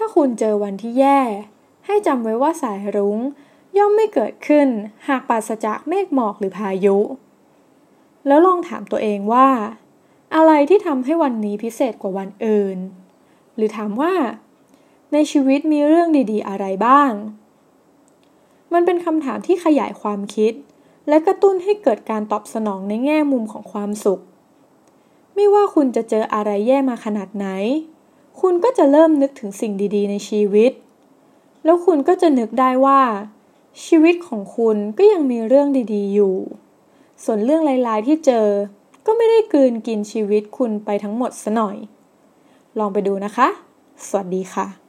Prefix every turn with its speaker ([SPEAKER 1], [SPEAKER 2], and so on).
[SPEAKER 1] ถ้าคุณเจอวันที่แย่ ให้จำไว้ว่าสายรุ้ง ย่อมไม่เกิดขึ้น หากปราศจากเมฆหมอกหรือพายุ แล้วลองถามตัวเองว่า อะไรที่ทำให้วันนี้พิเศษกว่าวันอื่น หรือถามว่า ในชีวิตมีเรื่องดีๆ อะไรบ้าง มันเป็นคำถามที่ขยายความคิด และกระตุ้นให้เกิดการตอบสนองในแง่มุมของความสุข ไม่ว่าคุณจะเจออะไรแย่มาขนาดไหน คุณก็จะเริ่มนึกถึงสิ่งดีๆ ในชีวิต แล้วคุณก็จะนึกได้ว่า ชีวิตของคุณก็ยังมีเรื่องดีๆ อยู่ ส่วนเรื่องลายๆที่เจอ ก็ไม่ได้กลืนกินชีวิตคุณไปทั้งหมดซะหน่อย ลองไปดูนะคะ สวัสดีค่ะ